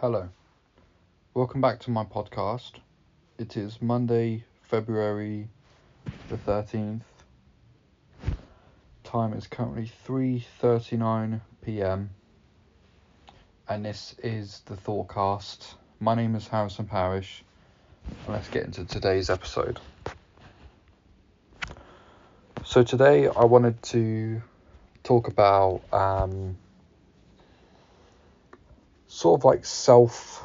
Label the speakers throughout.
Speaker 1: Hello. Welcome back to my podcast. It is Monday, February the 13th. Time is currently 3:39 p.m. and this is the Thoughtcast. My name is Harrison Parish. And let's get into today's episode. So today I wanted to talk about um, sort of like self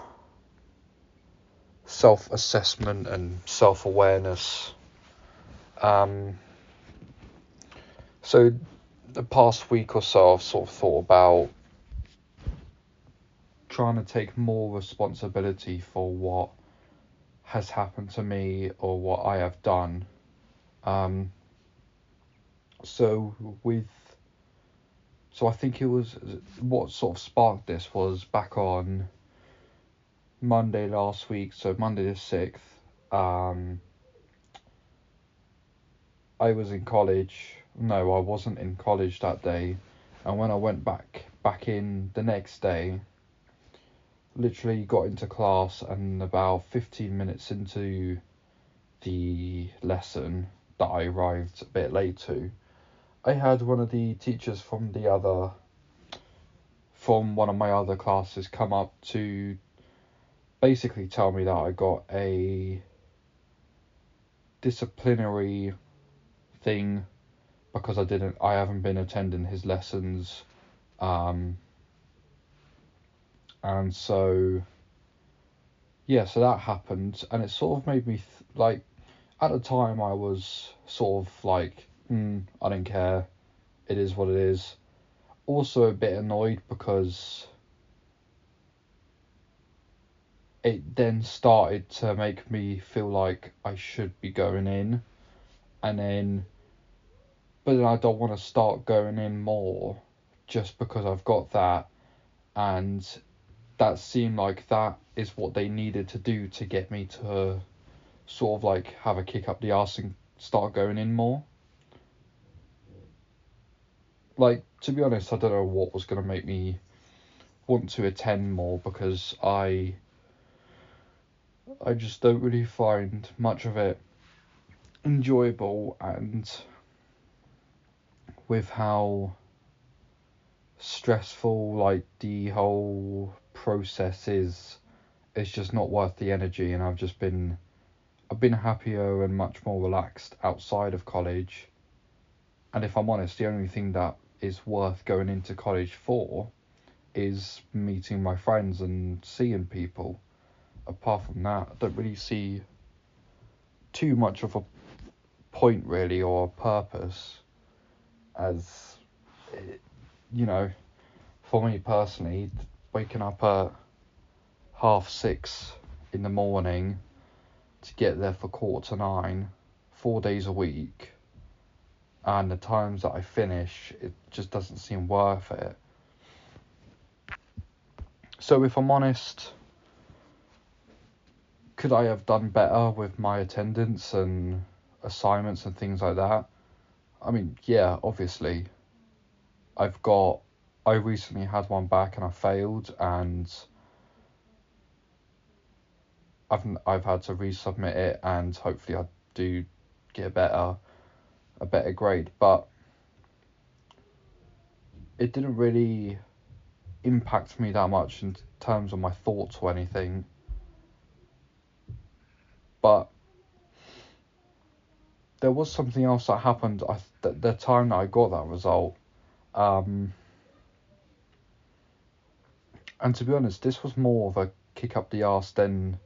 Speaker 1: self assessment and self awareness. Um, so the past week or so, I've sort of thought about trying to take more responsibility for what has happened to me or what I have done. Um, so with so I think it was what sort of sparked this was back on Monday last week, so Monday the sixth. Um, I was in college. No, I wasn't in college that day, and when I went back back in the next day, literally got into class and about 15 minutes into the lesson that I arrived a bit late to, I had one of the teachers from the other from one of my other classes come up to basically tell me that I got a disciplinary thing because I didn't I haven't been attending his lessons um and so yeah so that happened and it sort of made me th- like at the time i was sort of like mm, i don't care. It is what it is. Also a bit annoyed because it then started to make me feel like i should be going in. And then but then i don't want to start going in more just because i've got that. And that seemed like that is what they needed to do to get me to sort of like have a kick up the arse and start going in more. Like, to be honest, I don't know what was going to make me want to attend more because I I just don't really find much of it enjoyable and with how stressful like the whole process is it's just not worth the energy and I've just been I've been happier and much more relaxed outside of college. And if I'm honest, the only thing that is worth going into college for is meeting my friends and seeing people. Apart from that, I don't really see too much of a point really or a purpose as you know for me personally waking up at half six in the morning to get there for quarter to nine, four days a week, and the times that I finish, it just doesn't seem worth it. So, if I'm honest, could I have done better with my attendance and assignments and things like that? I mean, yeah, obviously. I've got I recently had one back and I failed and I've I've had to resubmit it and hopefully I do get better a better grade but it didn't really impact me that much in terms of my thoughts or anything but there was something else that happened I the, the time that I got that result um and to be honest, this was more of a kick up the arse than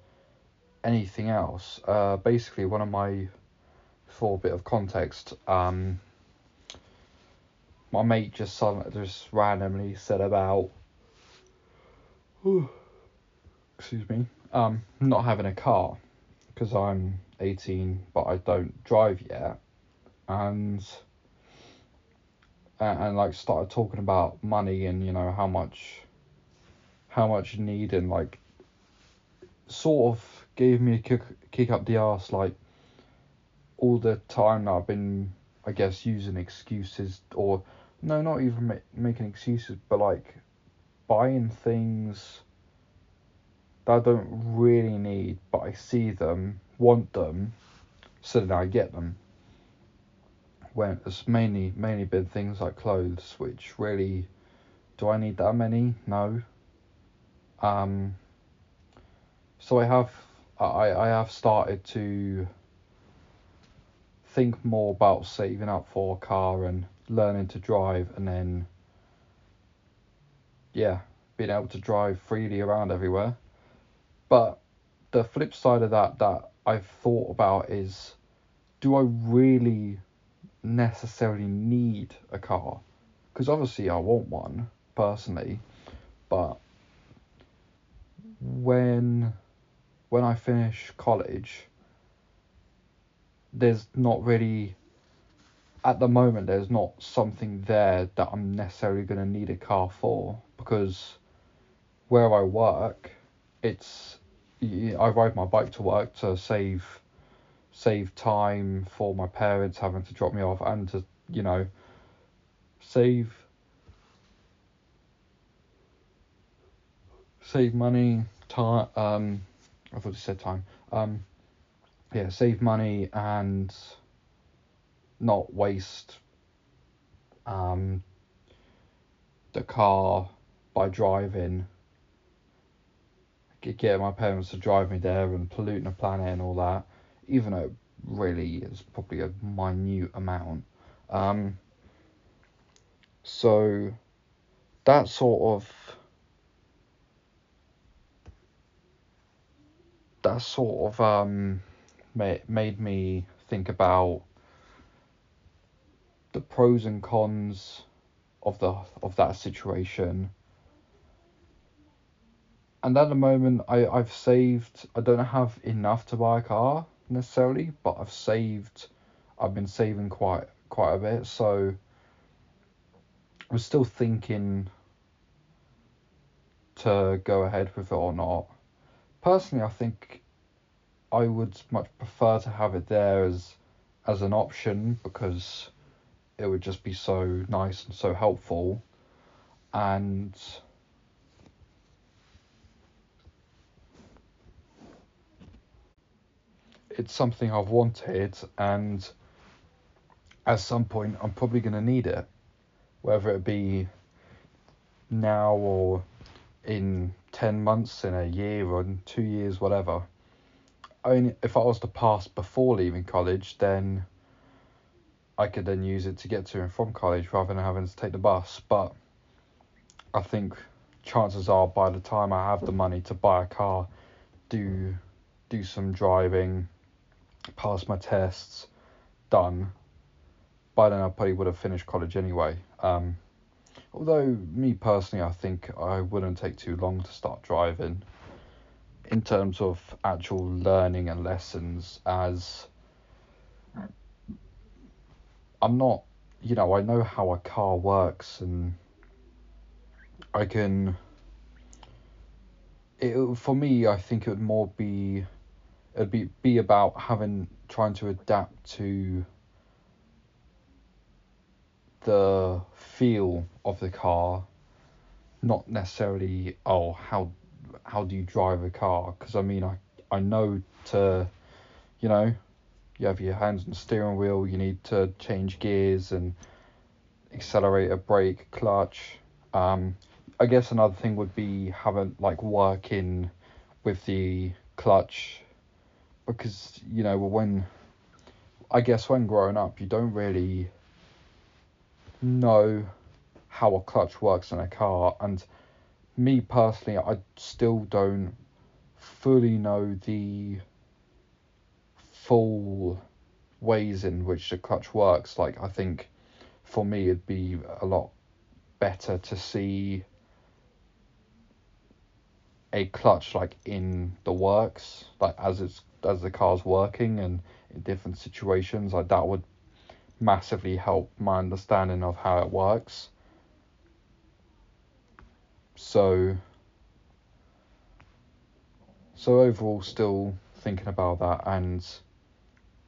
Speaker 1: anything else. Uh, basically, one of my, for a bit of context, um, my mate just just randomly said about, excuse me, um, not having a car because I'm 18 but I don't drive yet, and and, and like started talking about money and you know how much how much you need and like sort of gave me a kick, kick up the arse like all the time that I've been I guess using excuses or no not even ma- making excuses but like buying things that I don't really need, but I see them, want them, so then I get them. When it's mainly mainly been things like clothes, which really, do I need that many? No. Um. So I have I I have started to think more about saving up for a car and learning to drive, and then yeah, being able to drive freely around everywhere. But the flip side of that that I've thought about is do I really necessarily need a car? Because obviously I want one personally, but when when I finish college, there's not really at the moment there's not something there that I'm necessarily going to need a car for because where I work, it's I ride my bike to work to save save time for my parents having to drop me off and to you know save save money time um I thought you said time um yeah save money and not waste um the car by driving get my parents to drive me there and polluting the planet and all that, even though really is probably a minute amount. Um, so that sort of that sort of um, made me think about the pros and cons of the of that situation and at the moment I, I've saved I don't have enough to buy a car necessarily, but I've saved I've been saving quite quite a bit, so I'm still thinking to go ahead with it or not. Personally I think I would much prefer to have it there as as an option because it would just be so nice and so helpful and it's something I've wanted, and at some point I'm probably going to need it, whether it be now or in 10 months, in a year, or in two years, whatever. I mean, if I was to pass before leaving college, then I could then use it to get to and from college rather than having to take the bus. But I think chances are by the time I have the money to buy a car, do do some driving, pass my tests, done. By then I probably would have finished college anyway. Um, although me personally, I think I wouldn't take too long to start driving. In terms of actual learning and lessons, as I'm not, you know, I know how a car works and I can. It, for me, I think it would more be it'd be be about having trying to adapt to the feel of the car, not necessarily oh how how do you drive a car? Because I mean I I know to, you know, you have your hands on the steering wheel. You need to change gears and accelerator, brake, clutch. Um, I guess another thing would be having like working with the clutch because you know when I guess when growing up you don't really know how a clutch works in a car and me personally I still don't fully know the full ways in which the clutch works. Like I think for me it'd be a lot better to see a clutch like in the works like as it's as the car's working and in different situations. Like that would massively help my understanding of how it works so, so overall, still thinking about that, and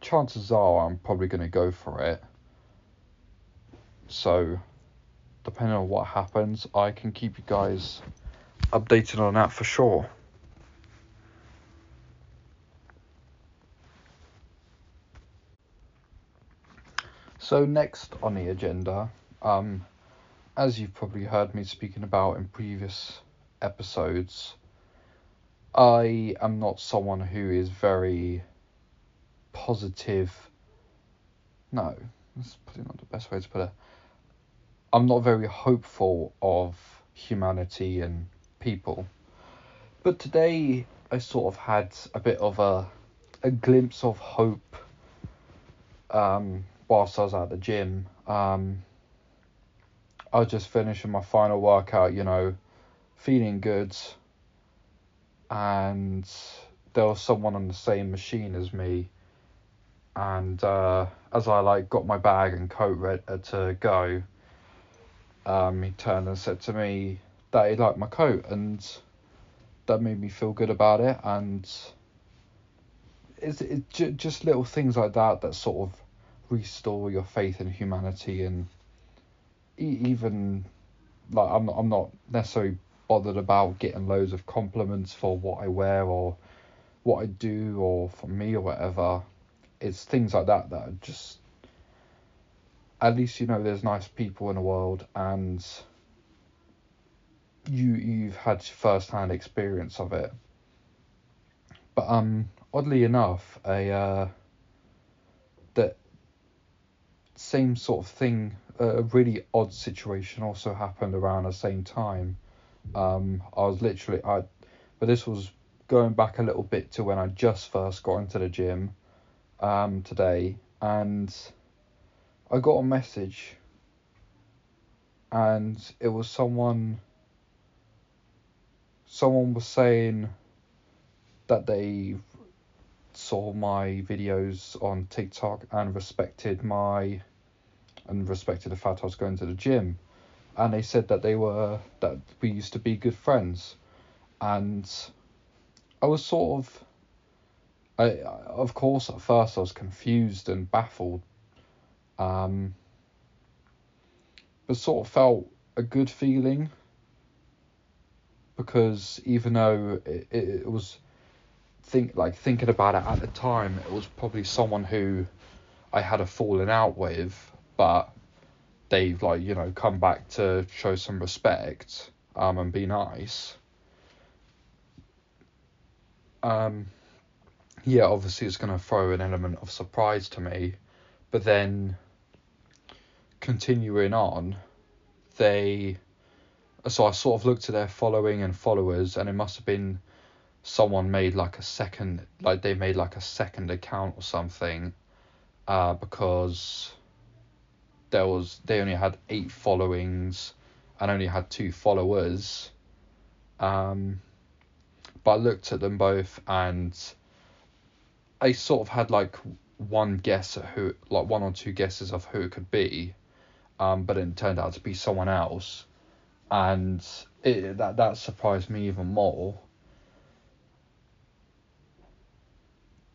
Speaker 1: chances are I'm probably going to go for it. So, depending on what happens, I can keep you guys updated on that for sure. So, next on the agenda, um, as you've probably heard me speaking about in previous episodes, I am not someone who is very positive. No, that's probably not the best way to put it. I'm not very hopeful of humanity and people. But today I sort of had a bit of a a glimpse of hope um, whilst I was at the gym. Um, I was just finishing my final workout, you know, feeling good, and there was someone on the same machine as me. And uh, as I like got my bag and coat ready to go, um, he turned and said to me that he liked my coat, and that made me feel good about it. And it's it, just little things like that that sort of restore your faith in humanity and even like I'm not, I'm not necessarily bothered about getting loads of compliments for what I wear or what I do or for me or whatever. It's things like that that are just at least you know there's nice people in the world and you you've had first hand experience of it. But um oddly enough, a uh, that same sort of thing, a really odd situation also happened around the same time. Um, I was literally I, but this was going back a little bit to when I just first got into the gym, um, today, and I got a message, and it was someone. Someone was saying that they saw my videos on TikTok and respected my and respected the fact I was going to the gym. And they said that they were that we used to be good friends. And I was sort of I of course at first I was confused and baffled. Um but sort of felt a good feeling because even though it, it, it was think like thinking about it at the time, it was probably someone who I had a falling out with, but they've like you know come back to show some respect um and be nice. Um, yeah, obviously it's gonna throw an element of surprise to me, but then continuing on, they so I sort of looked at their following and followers, and it must have been someone made like a second like they made like a second account or something uh because there was they only had eight followings and only had two followers. Um but I looked at them both and I sort of had like one guess at who like one or two guesses of who it could be. Um but it turned out to be someone else. And it that that surprised me even more.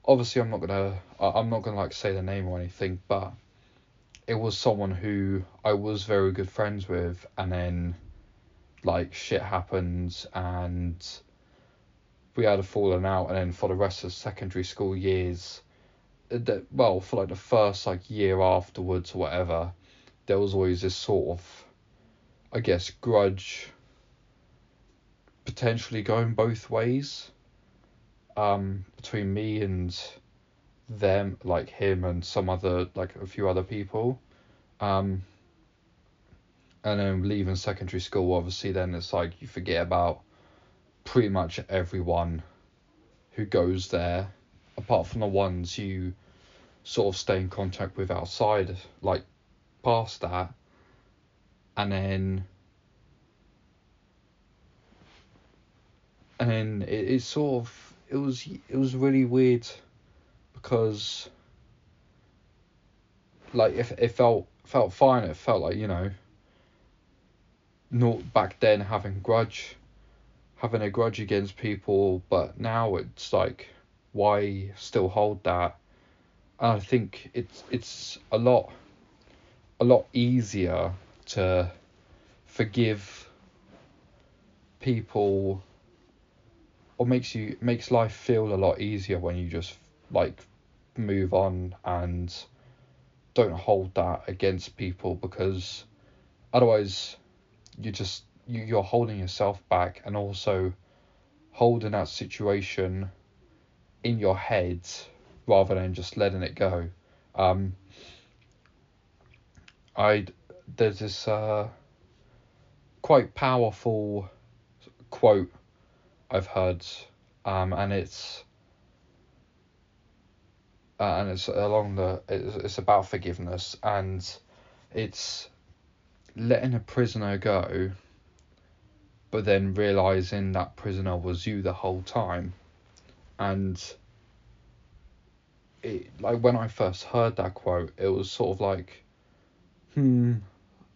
Speaker 1: Obviously I'm not gonna I'm not gonna like say the name or anything, but it was someone who I was very good friends with, and then like shit happened, and we had a falling out, and then for the rest of secondary school years, uh, that well for like the first like year afterwards or whatever, there was always this sort of, I guess grudge. Potentially going both ways um, between me and them, like him and some other, like a few other people. Um, and then leaving secondary school, obviously, then it's like you forget about pretty much everyone who goes there, apart from the ones you sort of stay in contact with outside, like past that. And then and then it, it's sort of it was it was really weird because like if it felt felt fine it felt like you know not back then having grudge having a grudge against people but now it's like why still hold that? And i think it's it's a lot a lot easier to forgive people or makes you makes life feel a lot easier when you just like move on and don't hold that against people because otherwise you just you, you're holding yourself back and also holding that situation in your head rather than just letting it go. Um, I there's this uh, quite powerful quote I've heard, um, and it's uh, and it's along the it's, it's about forgiveness and it's letting a prisoner go but then realizing that prisoner was you the whole time. And it like when I first heard that quote it was sort of like hmm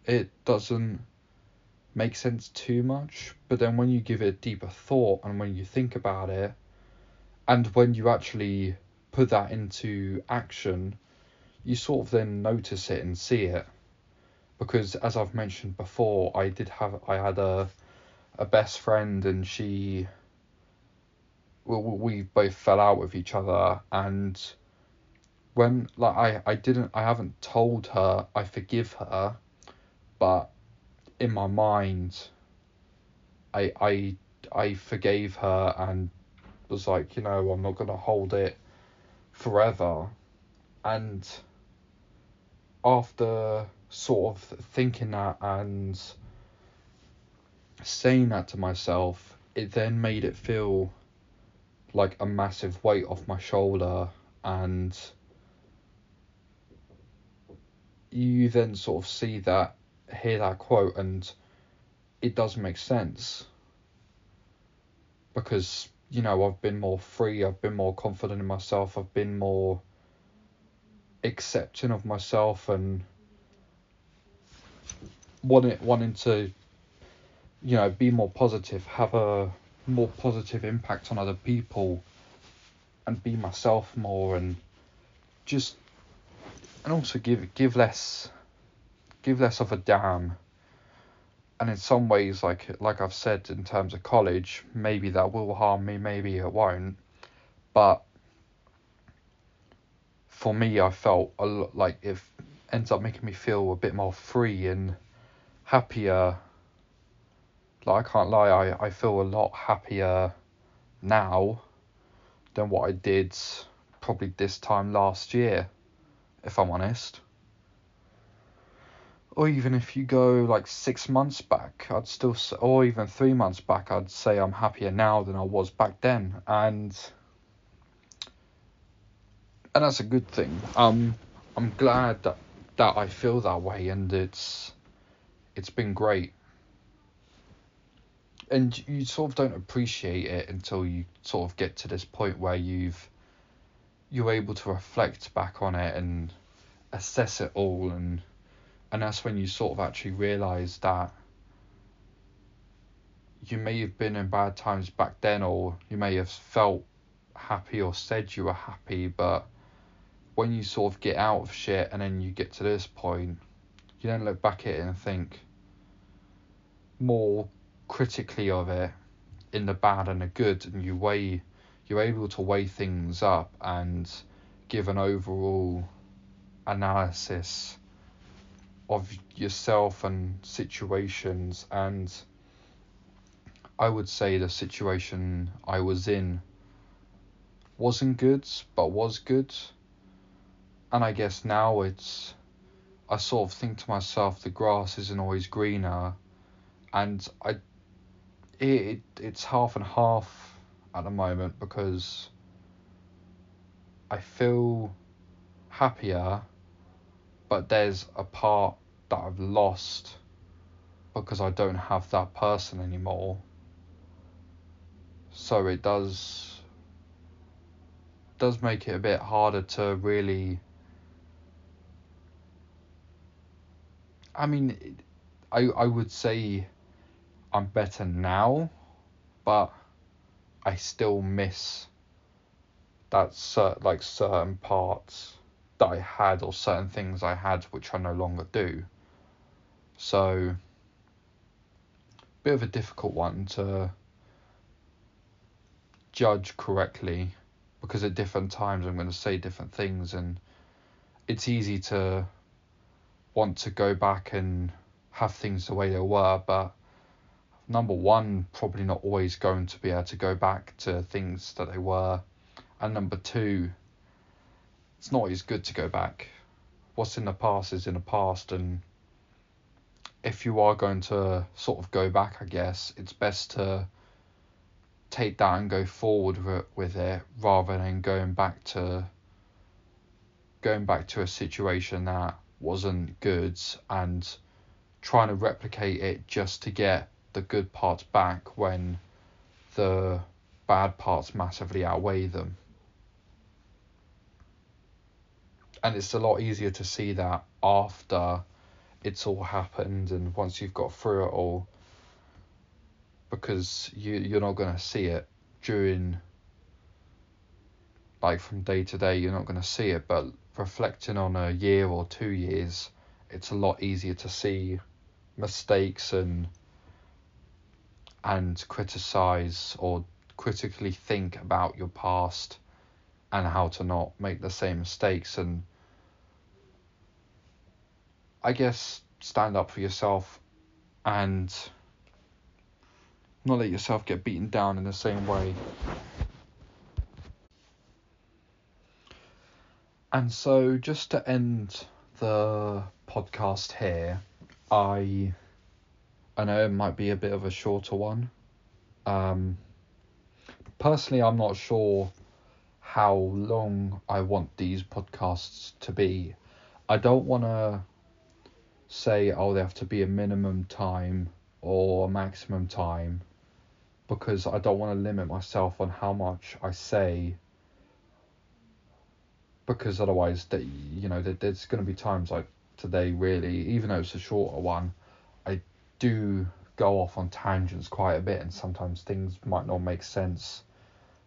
Speaker 1: it doesn't make sense too much. But then when you give it a deeper thought and when you think about it and when you actually put that into action you sort of then notice it and see it. Because as I've mentioned before I did have I had a a best friend and she well, we both fell out with each other. And when like I, I didn't I haven't told her I forgive her but in my mind I I I forgave her and was like you know I'm not gonna hold it forever and after sort of thinking that and saying that to myself, it then made it feel like a massive weight off my shoulder and you then sort of see that hear that quote and it does make sense. Because you know I've been more free I've been more confident in myself I've been more accepting of myself and wanting wanting to you know, be more positive, have a more positive impact on other people, and be myself more, and just, and also give give less, give less of a damn. And in some ways, like like I've said, in terms of college, maybe that will harm me, maybe it won't, but for me, I felt a lot like it ends up making me feel a bit more free and happier like I can't lie, I, I feel a lot happier now than what I did probably this time last year, if I'm honest. Or even if you go like six months back, I'd still, or even three months back, I'd say I'm happier now than I was back then, and and that's a good thing. Um, I'm glad that that I feel that way, and it's it's been great and you sort of don't appreciate it until you sort of get to this point where you've you're able to reflect back on it and assess it all and and that's when you sort of actually realize that you may have been in bad times back then or you may have felt happy or said you were happy but when you sort of get out of shit and then you get to this point you then look back at it and think more critically of it in the bad and the good and you weigh you're able to weigh things up and give an overall analysis of yourself and situations and I would say the situation I was in wasn't good but was good. And I guess now it's I sort of think to myself the grass isn't always greener and I it, it's half and half at the moment because I feel happier, but there's a part that I've lost because I don't have that person anymore. So it does does make it a bit harder to really I mean I I would say I'm better now, but I still miss that cert, like certain parts that I had or certain things I had which I no longer do. So bit of a difficult one to judge correctly because at different times I'm going to say different things and it's easy to want to go back and have things the way they were, but number one, probably not always going to be able to go back to things that they were, and number two, it's not always good to go back. What's in the past is in the past, and if you are going to sort of go back, I guess it's best to take that and go forward with it rather than going back to going back to a situation that wasn't good and trying to replicate it just to get the good parts back when the bad parts massively outweigh them. And it's a lot easier to see that after it's all happened and once you've got through it all because you you're not gonna see it during like from day to day. You're not gonna see it but reflecting on a year or two years it's a lot easier to see mistakes and and criticize or critically think about your past and how to not make the same mistakes. And I guess stand up for yourself and not let yourself get beaten down in the same way. And so, just to end the podcast here, I I know it might be a bit of a shorter one. Um, personally, I'm not sure how long I want these podcasts to be. I don't want to say, oh, they have to be a minimum time or a maximum time because I don't want to limit myself on how much I say because otherwise that you know there's going to be times like today really even though it's a shorter one I do go off on tangents quite a bit and sometimes things might not make sense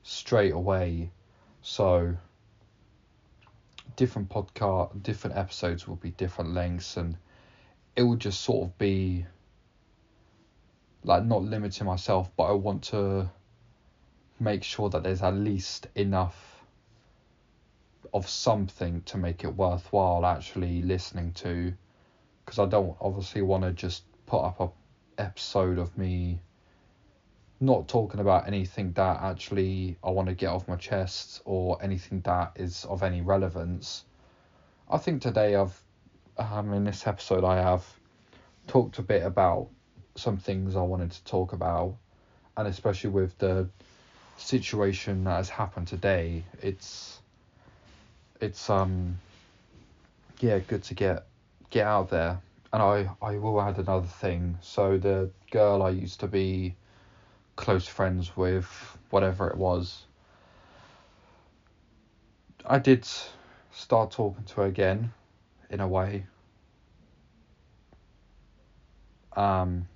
Speaker 1: straight away. So different podcast different episodes will be different lengths and it would just sort of be like not limiting myself, but I want to make sure that there's at least enough of something to make it worthwhile actually listening to because I don't obviously want to just put up a episode of me not talking about anything that actually I want to get off my chest or anything that is of any relevance. I think today I've um, in this episode, I have talked a bit about some things I wanted to talk about, and especially with the situation that has happened today, it's it's um yeah good to get get out there. And I I will add another thing. So the girl I used to be close friends with, whatever it was, I did start talking to her again in a way. Um,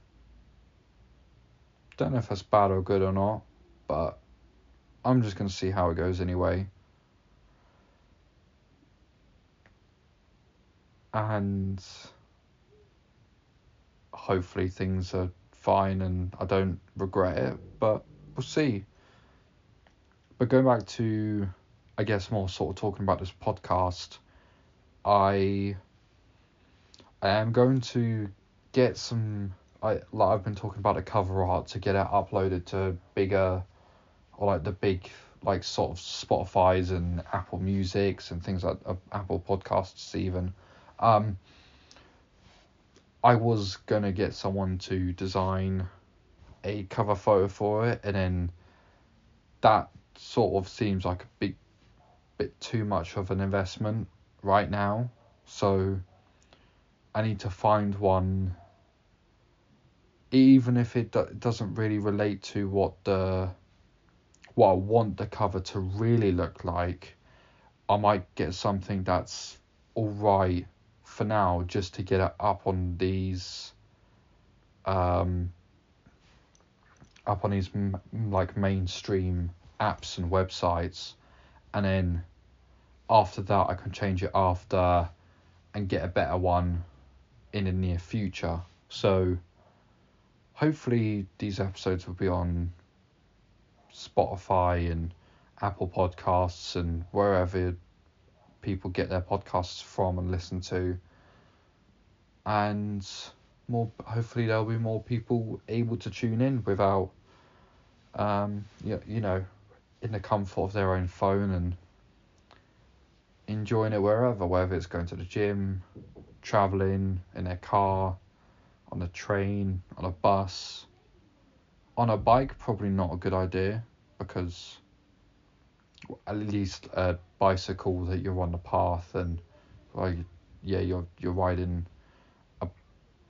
Speaker 1: don't know if that's bad or good or not, but I'm just gonna see how it goes anyway. And hopefully things are fine and I don't regret it, but we'll see. But going back to, I guess, more sort of talking about this podcast, I I am going to get some I like I've been talking about a cover art to get it uploaded to bigger or like the big like sort of Spotify's and Apple Music's and things like uh, Apple Podcasts even. Um, I was gonna get someone to design a cover photo for it, and then that sort of seems like a big bit too much of an investment right now. So I need to find one, even if it do- doesn't really relate to what the what I want the cover to really look like. I might get something that's all right for now, just to get it up on these, um, up on these m- like mainstream apps and websites, and then after that I can change it after and get a better one in the near future. So hopefully these episodes will be on Spotify and Apple Podcasts and wherever people get their podcasts from and listen to. And more hopefully there'll be more people able to tune in without um you, you know in the comfort of their own phone and enjoying it wherever whether it's going to the gym traveling in their car on a train on a bus on a bike probably not a good idea because at least a bicycle that you're on the path and well yeah you're you're riding a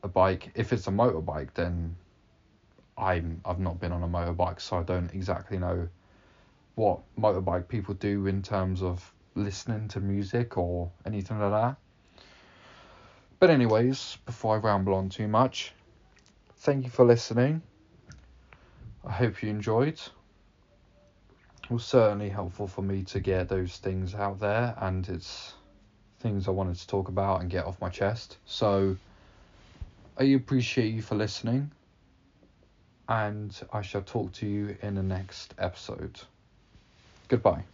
Speaker 1: a bike. If it's a motorbike, then I'm I've not been on a motorbike, so I don't exactly know what motorbike people do in terms of listening to music or anything like that. But anyways, before I ramble on too much, thank you for listening. I hope you enjoyed. It was certainly helpful for me to get those things out there and it's things I wanted to talk about and get off my chest. So I appreciate you for listening, and I shall talk to you in the next episode. Goodbye.